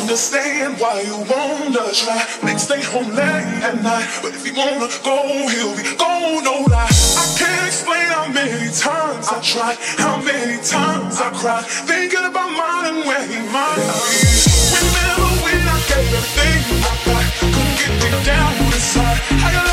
understand why you wanna try. Next stay home late at night, but if you wanna go, he'll be gone. No lie, I can't explain how many times I tried, how many times I cried, thinking about mine and where he might be. Remember when I gave everything I got, couldn't get me down inside.